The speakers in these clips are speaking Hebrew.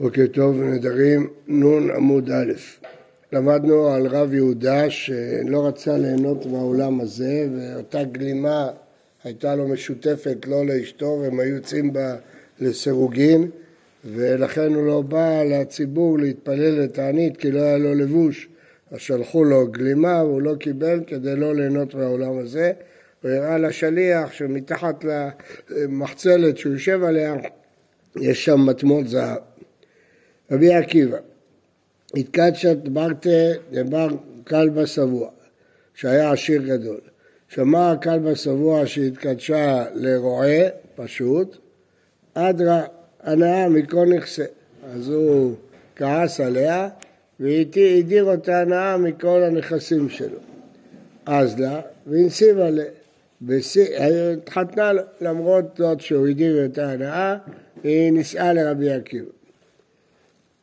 בוקר טוב, נדרים נ' עמוד א'. למדנו על רב יהודה שלא רצה ליהנות מהעולם הזה ואותה גלימה הייתה לו משותפת לא לאשתו והם היו יוצאים בה לסירוגין ולכן הוא לא בא לציבור להתפלל לתענית כי לא היה לו לבוש אז שלחו לו גלימה והוא לא קיבל כדי לא ליהנות מהעולם הזה הוא הראה לשליח שמתחת למחצלת שהוא יושב עליה יש שם מטמות זהב רבי עקיבא, התקדשת ברטה דבר כלבא שבוע, שהיה עשיר גדול. שמע הכלבא שבוע שהתקדשה לרועה, פשוט, אדרא הנאה מכל נכסה. אז הוא כעס עליה והדיר אותה הנאה מכל הנכסים שלו. אז לה, והנסיב עליה. התחתנה למרות זאת שהוא הדיר את ההנאה, היא נישאה לרבי עקיבא.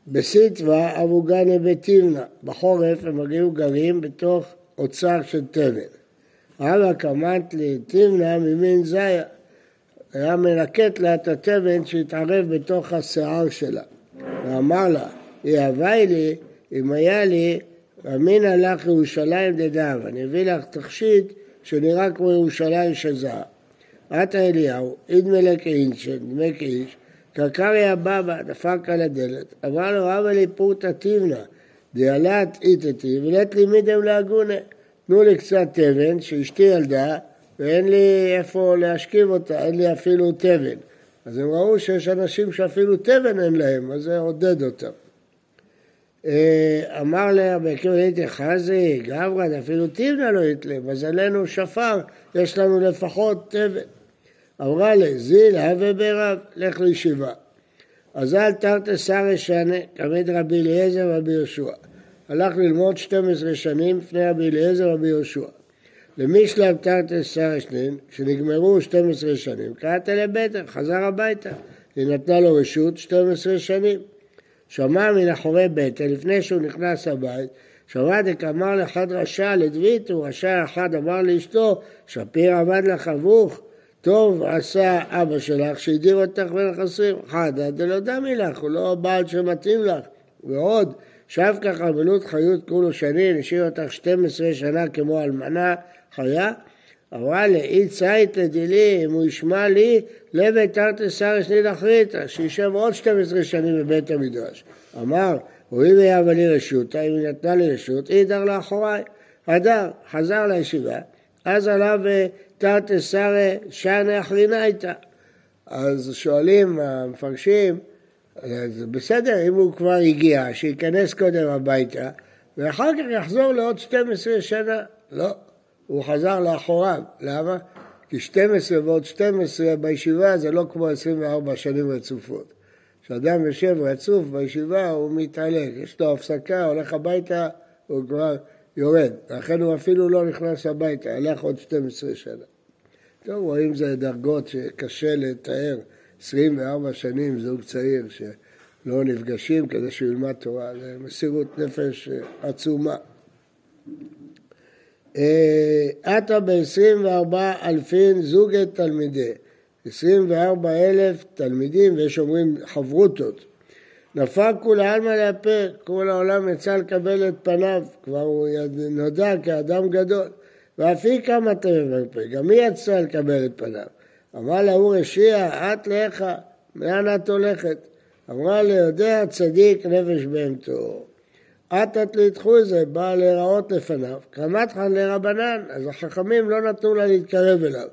בסיטווה אבו גנה בתימנה, בחורף הם היו גרים בתוך אוצר של תבן. רבא קמאת לתימנה ממין זיה, היה מלקט לה את התבן שהתערב בתוך השיער שלה. ואמר לה, היא הווי לי, אם היה לי, אמינא לך ירושלים דדב, אני אביא לך תכשיט שנראה כמו ירושלים של זהב. עתה אליהו, אידמלק אינשן, דמי כאיש, קרקרי הבבא דפק על הדלת, אמר לו רבא לי פורתא תיבנה, דעלת איתתי ולית לימידם להגונה. תנו לי קצת תבן שאשתי ילדה ואין לי איפה להשכיב אותה, אין לי אפילו תבן. אז הם ראו שיש אנשים שאפילו תבן אין להם, אז זה עודד אותם. אה, אמר לה, בקיר הייתי חזי, גברד, אפילו תיבנה לא יתלה, מזלנו שפר, יש לנו לפחות תבן. אמרה לי, זיל הווה ברב, לך לישיבה. אזל תרתי שרי שנה, כמד רבי אליעזר ורבי יהושע. הלך ללמוד 12 שנים לפני רבי אליעזר ורבי יהושע. למשלב תרתי שרי שנין, כשנגמרו 12 שנים, קראת לבטר, חזר הביתה. היא נתנה לו רשות 12 שנים. שמע מן אחורי בטן, לפני שהוא נכנס הבית, שמע דקאמר לאחד רשע לדביתו, רשע אחד אמר לאשתו, שפיר עבד לך אבוך, טוב עשה אבא שלך שהדיר אותך בנכסים, חדא דלא דמי לך, הוא לא בעל שמתאים לך. ועוד, שב ככה רבנות חיות כולו שנים, השאיר אותך 12 שנה כמו אלמנה חיה, אמרה לאי צייתא לדילי, אם הוא ישמע לי, לבי תרתי שר שנית אחריתא, שישב עוד 12 שנים בבית המדרש. אמר, הואיל ויהבה לי רשות, אם היא נתנה לי רשות, היא דר לאחוריי. הדר, חזר לישיבה, אז עליו שרי שנה אחרינייתא. אז שואלים המפרשים, זה בסדר אם הוא כבר הגיע, שייכנס קודם הביתה ואחר כך יחזור לעוד 12 שנה. לא, הוא חזר לאחוריו. למה? כי 12 ועוד 12 בישיבה זה לא כמו 24 שנים רצופות. כשאדם יושב רצוף בישיבה הוא מתעלק, יש לו הפסקה, הולך הביתה, הוא כבר יורד. לכן הוא אפילו לא נכנס הביתה, הלך עוד 12 שנה. טוב, רואים זה דרגות שקשה לתאר. 24 שנים זוג צעיר שלא נפגשים כדי שהוא ילמד תורה, זה מסירות נפש עצומה. אה, עתה ב-24 אלפין זוגי תלמידי, 24 אלף תלמידים, ויש אומרים חברותות. נפל כולי עלמא להפה, כל העולם יצא לקבל את פניו, כבר הוא נודע כאדם גדול. ואף היא קמה תרפה, גם היא יצאה לקבל את פניו. אמר לה הוא רשיע, את לך, לאן את הולכת? אמרה לה, יודע צדיק נפש בהמתו. את לידחו זה, באה להיראות לפניו, קמת חן לרבנן, אז החכמים לא נתנו לה להתקרב אליו.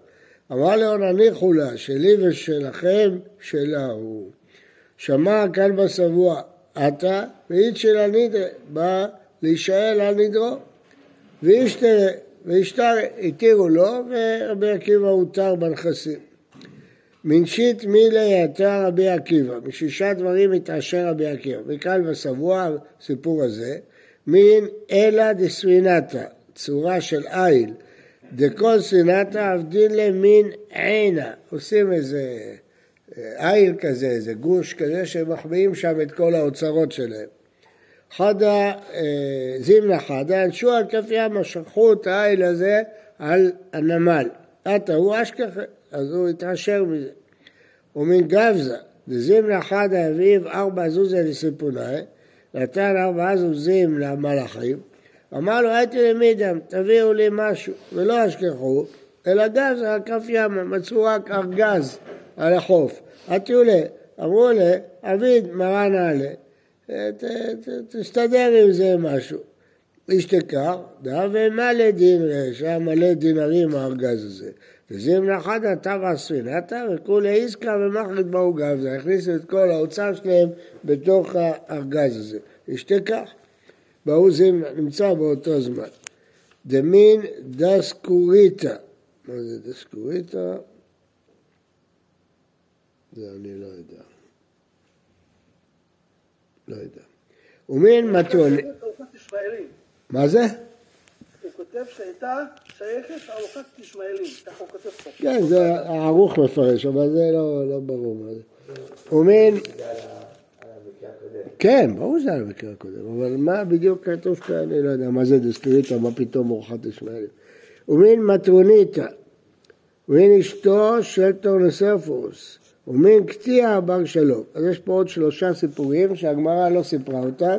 אמר לו, נניחו לה, שלי ושלכם, שלה הוא. שמע הכלבא שבוע, עתה, ואית של הנידרה, בא להישאל על נדרו. ואיש תראה, וישתר התירו לו, ורבי עקיבא הותר בנכסים. מנשית מילי יתר רבי עקיבא, משישה דברים התעשר רבי עקיבא, מקל וסבוע, הסיפור הזה, מין אלא דסרינתא, צורה של איל, דכל סרינתא עבדין למין עינה, עושים איזה איל כזה, איזה גוש כזה, שמחביאים שם את כל האוצרות שלהם. חדה, זימנה חדה, אנשו על כף ימה, שכחו את האיל הזה על הנמל. עתה הוא אשכחה, אז הוא התעשר מזה. ומן גבזה, דזים לאחד האביב ארבע זוזה לסיפונאי, נתן ארבעה זוזים למלאכים, אמר לו הייתי למידם, תביאו לי משהו, ולא אשכחו, אלא גז על כף ימה, מצאו רק ארגז על החוף. עטיולה, אמרו לה, אביד מרן נעלה, תסתדר עם זה משהו. אשתכח, ומלא דין רש, היה מלא דינרים הארגז הזה. וזים נחדה תבע ספינתה וכולי עסקה ומחלט בעוגב, זה הכניסו את כל האוצר שלהם בתוך הארגז הזה. אשתכח, בהוא זים נמצא באותו זמן. דמין דסקוריטה, מה זה דסקוריטה? זה אני לא יודע. לא יודע. ומין מתון... מה זה? הוא כותב שהייתה שייכת ארוחת ישמעאלים, ככה הוא כותב פה. כן, זה הערוך מפרש, אבל זה לא, לא ברור מה זה. ומין... כן, ברור שזה על המקרה הקודם, אבל מה בדיוק כתוב כאן, אני לא יודע, מה זה דסטריטה, מה פתאום ארוחת ישמעאלים. ומין מטרוניתא, ומין אשתו של טורנסרפוס, ומין קטיע בר שלום. אז יש פה עוד שלושה סיפורים שהגמרא לא סיפרה אותם,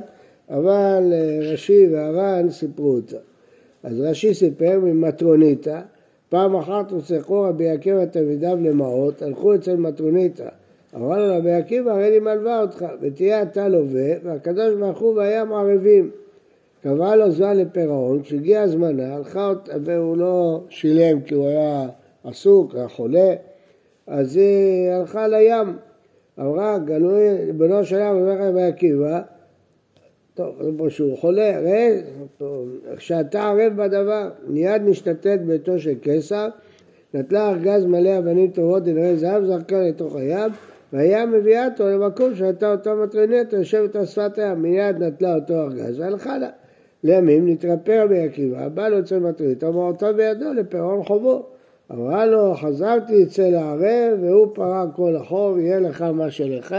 אבל אה, רש"י והר"ן סיפרו אותם. אז רש"י סיפר ממטרוניתא, פעם אחת הוצחו רבי עקיבא תלמידיו למעות, הלכו אצל מטרוניתא. אמר לו רבי עקיבא, הרי לי מלווה אותך, ותהיה אתה לווה, והקדוש ברוך הוא וים ערבים. קבע לו זמן לפירעון, כשהגיע זמנה, הלכה, והוא לא שילם כי הוא היה עסוק, היה חולה, אז היא הלכה לים. אמרה, גלוי, בנו של ים, אומר רבי עקיבא, טוב, זה פה שהוא חולה, הרי כשאתה ערב בדבר, מיד נשתתת ביתו של קיסר, נטלה ארגז מלא אבנים טובות דנרי זהב, זרקה לתוך הים, והים מביאה אותו למקום שהייתה אותה מטרנטה יושבת על שפת הים, מיד נטלה אותו ארגז והלכה לה. לימים נתרפא רבי עקיבא, בא לו אצל מטריד, אמר אותו בידו לפירעון חובו. אמרה לו, חזרתי אצל הערב והוא פרע כל החוב, יהיה לך מה שלך,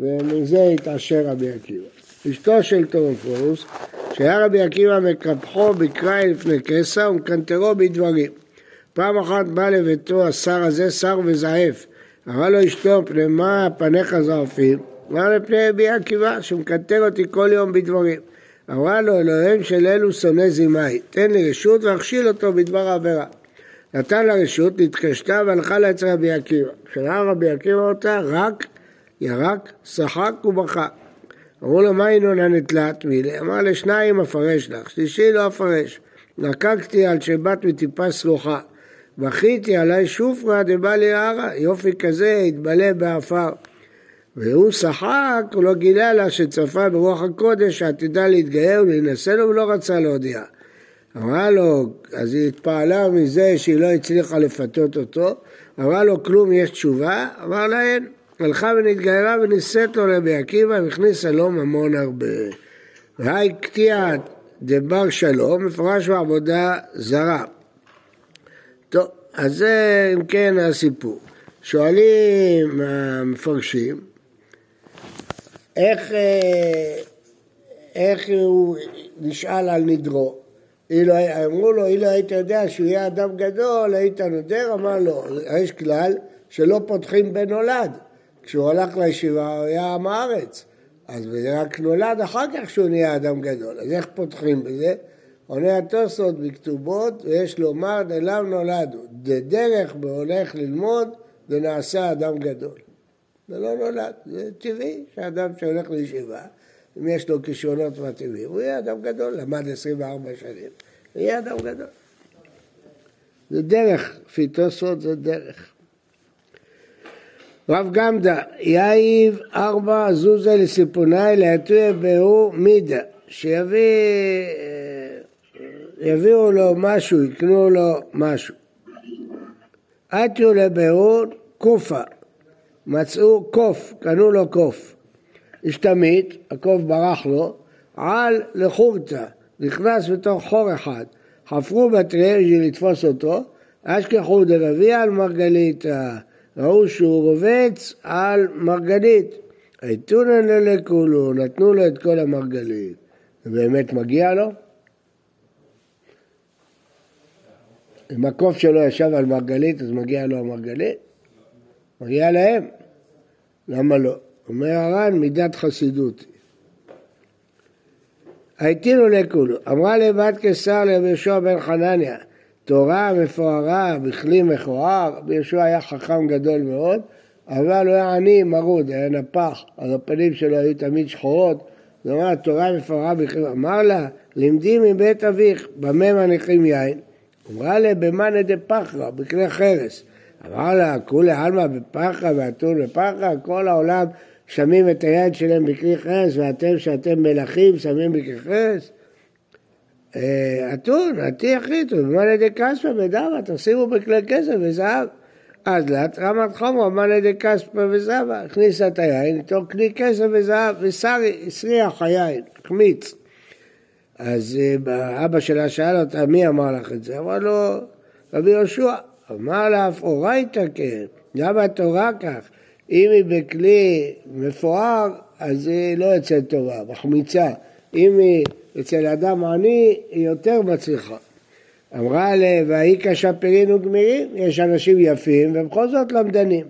ומזה התעשר רבי עקיבא. אשתו של טורפוס, שהיה רבי עקיבא מקפחו בקראי לפני קיסר ומקנטרו בדברים. פעם אחת בא לביתו השר הזה, שר וזעף. אמר לו אשתו, פני מה פניך זעפים? אמר לפני רבי עקיבא, שמקנטר אותי כל יום בדברים. אמרה לו, אלוהים של אלו שונא זימאי, תן לי רשות ואכשיל אותו בדבר העבירה. נתן לה רשות, נתקשטה והלכה לה רבי עקיבא. כשראה רבי עקיבא אותה, רק, ירק, שחק ובכה. אמרו לו, מאי הני תלת מילי? אמר לשניים אפרש לך, שלישי לא אפרש. רקקתי על שבאת מטיפה סרוחה. בכיתי על האי שופרא דבלי בארעא, יופי כזה יתבלה באפר. והוא שחק, הוא לא גילה לה שצפה ברוח הקודש שעתידה להתגייר ולהינשא לו ולא רצה להודיע. אמרה לו, אז היא התפעלה מזה שהיא לא הצליחה לפתות אותו, אמרה לו כלום יש תשובה, אמר לה אין. הלכה ונתגיירה ונישאת לו לבי עקיבא והכניסה לו ממון הרבה. והי קטיע דבר שלום, מפורש בעבודה זרה. טוב, אז זה אם כן הסיפור. שואלים המפרשים, איך, אה, איך הוא נשאל על נדרו? לא, אמרו לו, אילו היית יודע שהוא יהיה אדם גדול, היית נודר? אמר לו, יש כלל שלא פותחים בנולד. כשהוא הלך לישיבה הוא היה עם הארץ. אז זה רק נולד אחר כך שהוא נהיה אדם גדול. אז איך פותחים בזה? עונה התוספות בכתובות, ויש לומר דלאו נולדו, דרך בהולך ללמוד ונעשה אדם גדול. זה לא נולד, זה טבעי שאדם שהולך לישיבה, אם יש לו כישרונות מתאימים, הוא יהיה אדם גדול, למד 24 שנים, יהיה אדם גדול. זה דרך, לפי תוספות זה דרך. רב גמדה, יאיב ארבע זוזה לסיפונאי להתויה בהו מידה, שיביא, יביאו לו משהו, יקנו לו משהו. אתיו לבהו קופה, מצאו קוף, קנו לו קוף. השתמית, הקוף ברח לו, על לחורתא, נכנס בתוך חור אחד. חפרו בתריהם בשביל לתפוס אותו, אשכחו דרביע על מרגליתא. ראו שהוא רובץ על מרגלית. הייתונן ללכולו, נתנו לו את כל המרגלית. ובאמת מגיע לו? אם הקוף שלו ישב על מרגלית, אז מגיע לו המרגלית? מגיע להם. למה לא? אומר הר"ן, מידת חסידות. הייתינו לכולו. אמרה לבת קיסר לרבי יהושע בן חנניה, תורה מפוארה בכלי מכוער, יהושע היה חכם גדול מאוד, אבל הוא היה עני מרוד, היה נפח, אז הפנים שלו היו תמיד שחורות, זאת אומרת, תורה מפוארה בכלי, אמר לה, לימדי מבית אביך, במה מניחים יין? אמרה לה, במאנה דפחרא, בכלי חרס. אמר לה, כולי עלמא בפחרא ואתון בפחרא, כל העולם שמים את היד שלהם בכלי חרס, ואתם שאתם מלכים שמים בכלי חרס? אה, אתון, עתי יחיתו, במאנה דקספא בדמה, תשימו בכלי כסף וזהב. אז לאט רמת חומו, מאנה דקספא וזהבה, הכניסה את היין, איתו כלי כסף וזהב, וסרי, הסריח היין, החמיץ. אז אה, אבא שלה שאל אותה, מי אמר לך את זה? אמר לו, רבי יהושע. אמר לה, אף אורייתא כן, למה התורה כך? אם היא בכלי מפואר, אז היא לא יוצאת טובה, מחמיצה. אם היא אצל אדם עני, היא יותר מצליחה. אמרה לה, והאי כשפירין וגמירים, יש אנשים יפים ובכל זאת למדנים.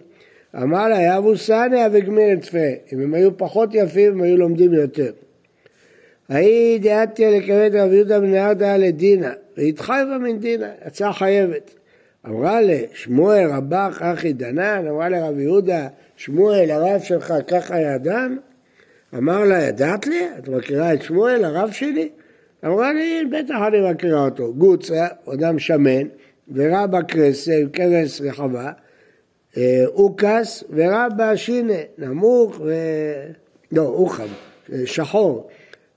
אמר לה, יבו סניה וגמיר צפה, אם הם היו פחות יפים, הם היו לומדים יותר. ההיא דעתיה לכבד רב יהודה בן ירדה לדינה, והתחייבה מן דינה, יצאה חייבת. אמרה לשמואל רבך אחי דנן, אמרה לרב יהודה, שמואל הרב שלך ככה ידן? אמר לה, ידעת לי? את מכירה את שמואל, הרב שלי? אמרה לי, בטח אני מכירה אותו. גוצה, אדם שמן, ורבא קרסה עם קרס רחבה, אה, אוקס ורבא שינה, נמוך ו... לא, אוחם, שחור.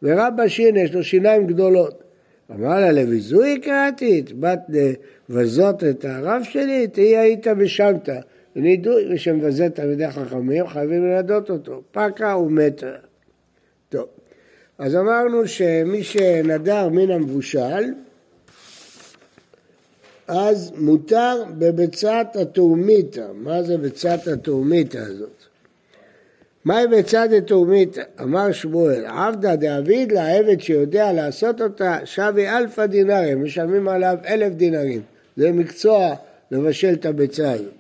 ורבא שינה, יש לו שיניים גדולות. אמר לה, לביזוי קראתי, בת לבזות את הרב שלי, תהי היית ושמת. נידוי, מי שמבזה תלמידי חכמים, חייבים לנדות אותו. פקה ומתה. טוב, אז אמרנו שמי שנדר מן המבושל, אז מותר בביצה טורמיטא. מה זה ביצה טורמיטא הזאת? מאי ביצה טורמיטא? אמר שמואל, עבדא דעביד לה, עבד שיודע לעשות אותה, שוי אלפא דינרי, משלמים עליו אלף דינרים. זה מקצוע לבשל את הביצה הזאת.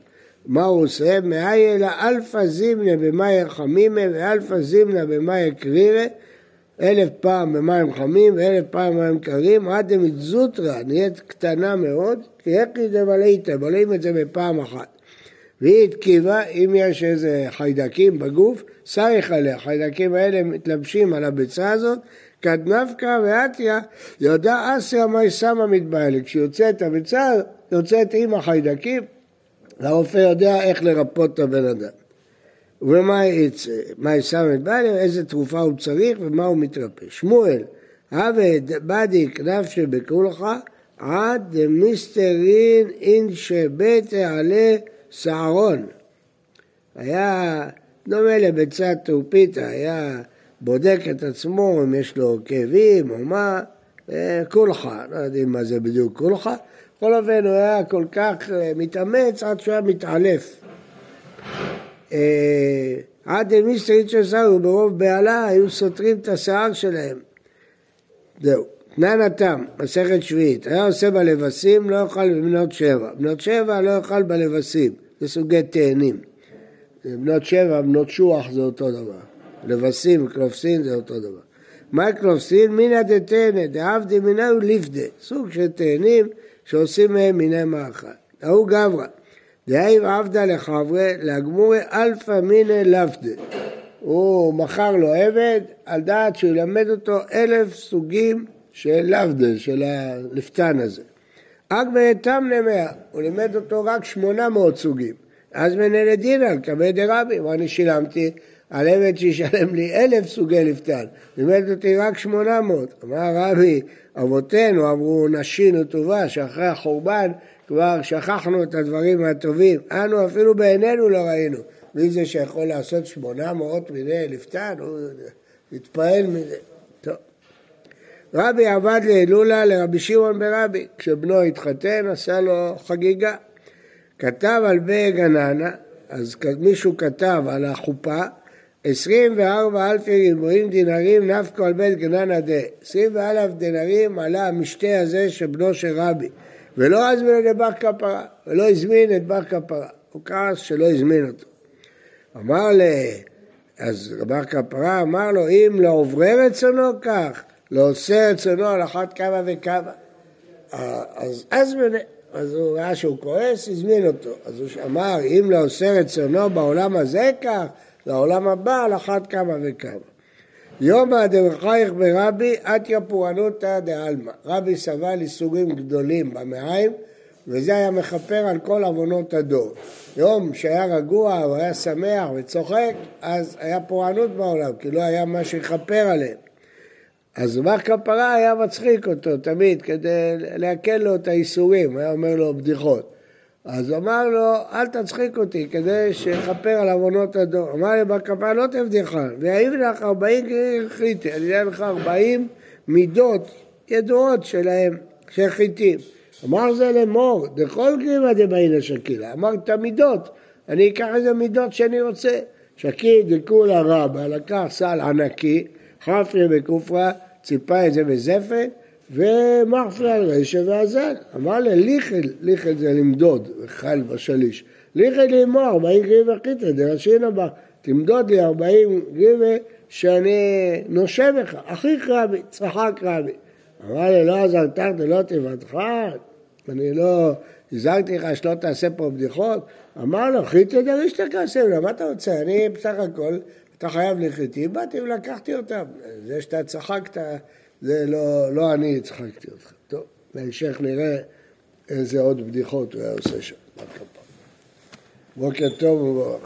מה הוא עושה? מעייל לה אלפא זימני במיא חמימי ואלפא זימני במיא קרירי, אלף פעם במים חמים ואלף פעם במים קרים, עד דמתזוטרא נהיית קטנה מאוד, כי היכי דבלעיתא, בולעים את זה בפעם אחת. והיא התקיבה, אם יש איזה חיידקים בגוף, סייך עליה, החיידקים האלה מתלבשים על הביצה הזאת, כדנפקא ואתיה, יודע אסיה מי שמה מתבהלת. כשיוצאת הביצה, יוצאת עם החיידקים, והרופא יודע איך לרפות את הבן אדם. ומה ישם את בעלי, איזה תרופה הוא צריך ומה הוא מתרפא. שמואל, הווה בדיק נפשי בכולך, עד דמיסטרין אין שבית עלה סערון. היה דומה לביצת תורפיתא, היה בודק את עצמו אם יש לו כאבים או מה, קולחה, לא יודעים מה זה בדיוק קולחה. בכל אופן הוא היה כל כך אה, מתאמץ עד שהוא היה מתעלף. אה, עד מיסטרית שעשו ברוב בהלה היו סותרים את השיער שלהם. זהו. תנן התם, מסכת שביעית, היה עושה בלבסים, לא יאכל בבנות שבע. בנות שבע לא יאכל בלבסים, זה סוגי תאנים. בנות שבע, בנות שוח זה אותו דבר. לבסים, קלופסין זה אותו דבר. מה קלופסין? מינא דתנא, דעבדי מינהו ליפדה. סוג של תאנים שעושים מהם מיני מאכל. ההוא גברא. דהאי עבדה לחברי, לגמורי אלפא מינא לפדה. הוא מכר לו עבד על דעת שהוא ילמד אותו אלף סוגים של לבדה, של הלפתן הזה. אג באתם למאה, הוא לימד אותו רק שמונה מאות סוגים. אז מנהל דינא, כבד דרבי, ואני שילמתי על עבד שישלם לי אלף סוגי לפתן, לימד אותי רק שמונה מאות. אמר רבי, אבותינו אמרו נשינו טובה, שאחרי החורבן כבר שכחנו את הדברים הטובים. אנו אפילו בעינינו לא ראינו. מי זה שיכול לעשות שמונה מאות מיני לפתן? הוא התפעל מזה. רבי עבד להילולה לרבי שמעון ברבי. כשבנו התחתן עשה לו חגיגה. כתב על בי גננה, אז מישהו כתב על החופה, 24 אלפי ריבועים דינרים נפקו על בית גננה דה. 24 דינרים עלה המשתה הזה של בנו של רבי. ולא הזמין לבר כפרה, ולא הזמין את בר כפרה. הוא כעס שלא הזמין אותו. אמר ל... אז בר כפרה אמר לו, אם לעוברי רצונו כך, לעושה רצונו על אחת כמה וכמה. אז אז אז הוא ראה שהוא כועס, הזמין אותו. אז הוא אמר, אם לא עושה רצונו בעולם הזה כך, לעולם הבא על אחת כמה וכמה. יומא דמחייך ברבי אתיה פורענותא דעלמא. רבי סבל איסורים גדולים במעיים, וזה היה מכפר על כל עוונות הדור. יום שהיה רגוע, הוא היה שמח וצוחק, אז היה פורענות בעולם, כי לא היה מה שיכפר עליהם. אז בר כפרה היה מצחיק אותו תמיד כדי להקל לו את האיסורים, היה אומר לו בדיחות. אז אמר לו, אל תצחיק אותי, כדי שיכפר על עוונות הדור. אמר לי, בר כפרה לא תבדיחה, ויעיב לך ארבעים חיטי, אני אתן לך ארבעים מידות ידועות שלהם, של חיטים. אמר זה לאמור, דכל גרימה דבעינא שקילה. אמר את המידות, אני אקח איזה מידות שאני רוצה. שקי דכולה רבה, לקח סל ענקי, חפרי בכופרה, ציפה את זה בזפת, ומחפרי על רשע ואזן. אמר לה, ליכל, ליכל זה למדוד, חל בשליש. ליכל לאמור, ארבעים גריבה חיתא, דרשין הבא, תמדוד לי ארבעים גריבה שאני נושם לך, אחיך רבי, צחק רבי. אמר לי, לא עזרתך ולא תבדך, אני לא הזהרתי לך שלא תעשה פה בדיחות. אמר לו, חיתא דרישתא כעשה, מה אתה רוצה? אני בסך הכל אתה חייב לחיטים, באתי ולקחתי אותם. זה שאתה צחקת, זה לא, לא אני צחקתי אותך. טוב, בהמשך נראה איזה עוד בדיחות הוא היה עושה שם. בוקר טוב וברוך.